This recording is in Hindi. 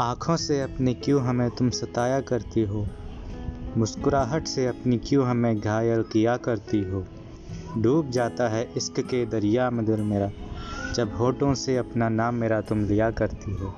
आँखों से अपनी क्यों हमें तुम सताया करती हो? मुस्कुराहट से अपनी क्यों हमें घायल किया करती हो? डूब जाता है इश्क के दरिया में दिल मेरा, जब होठों से अपना नाम मेरा तुम लिया करती हो।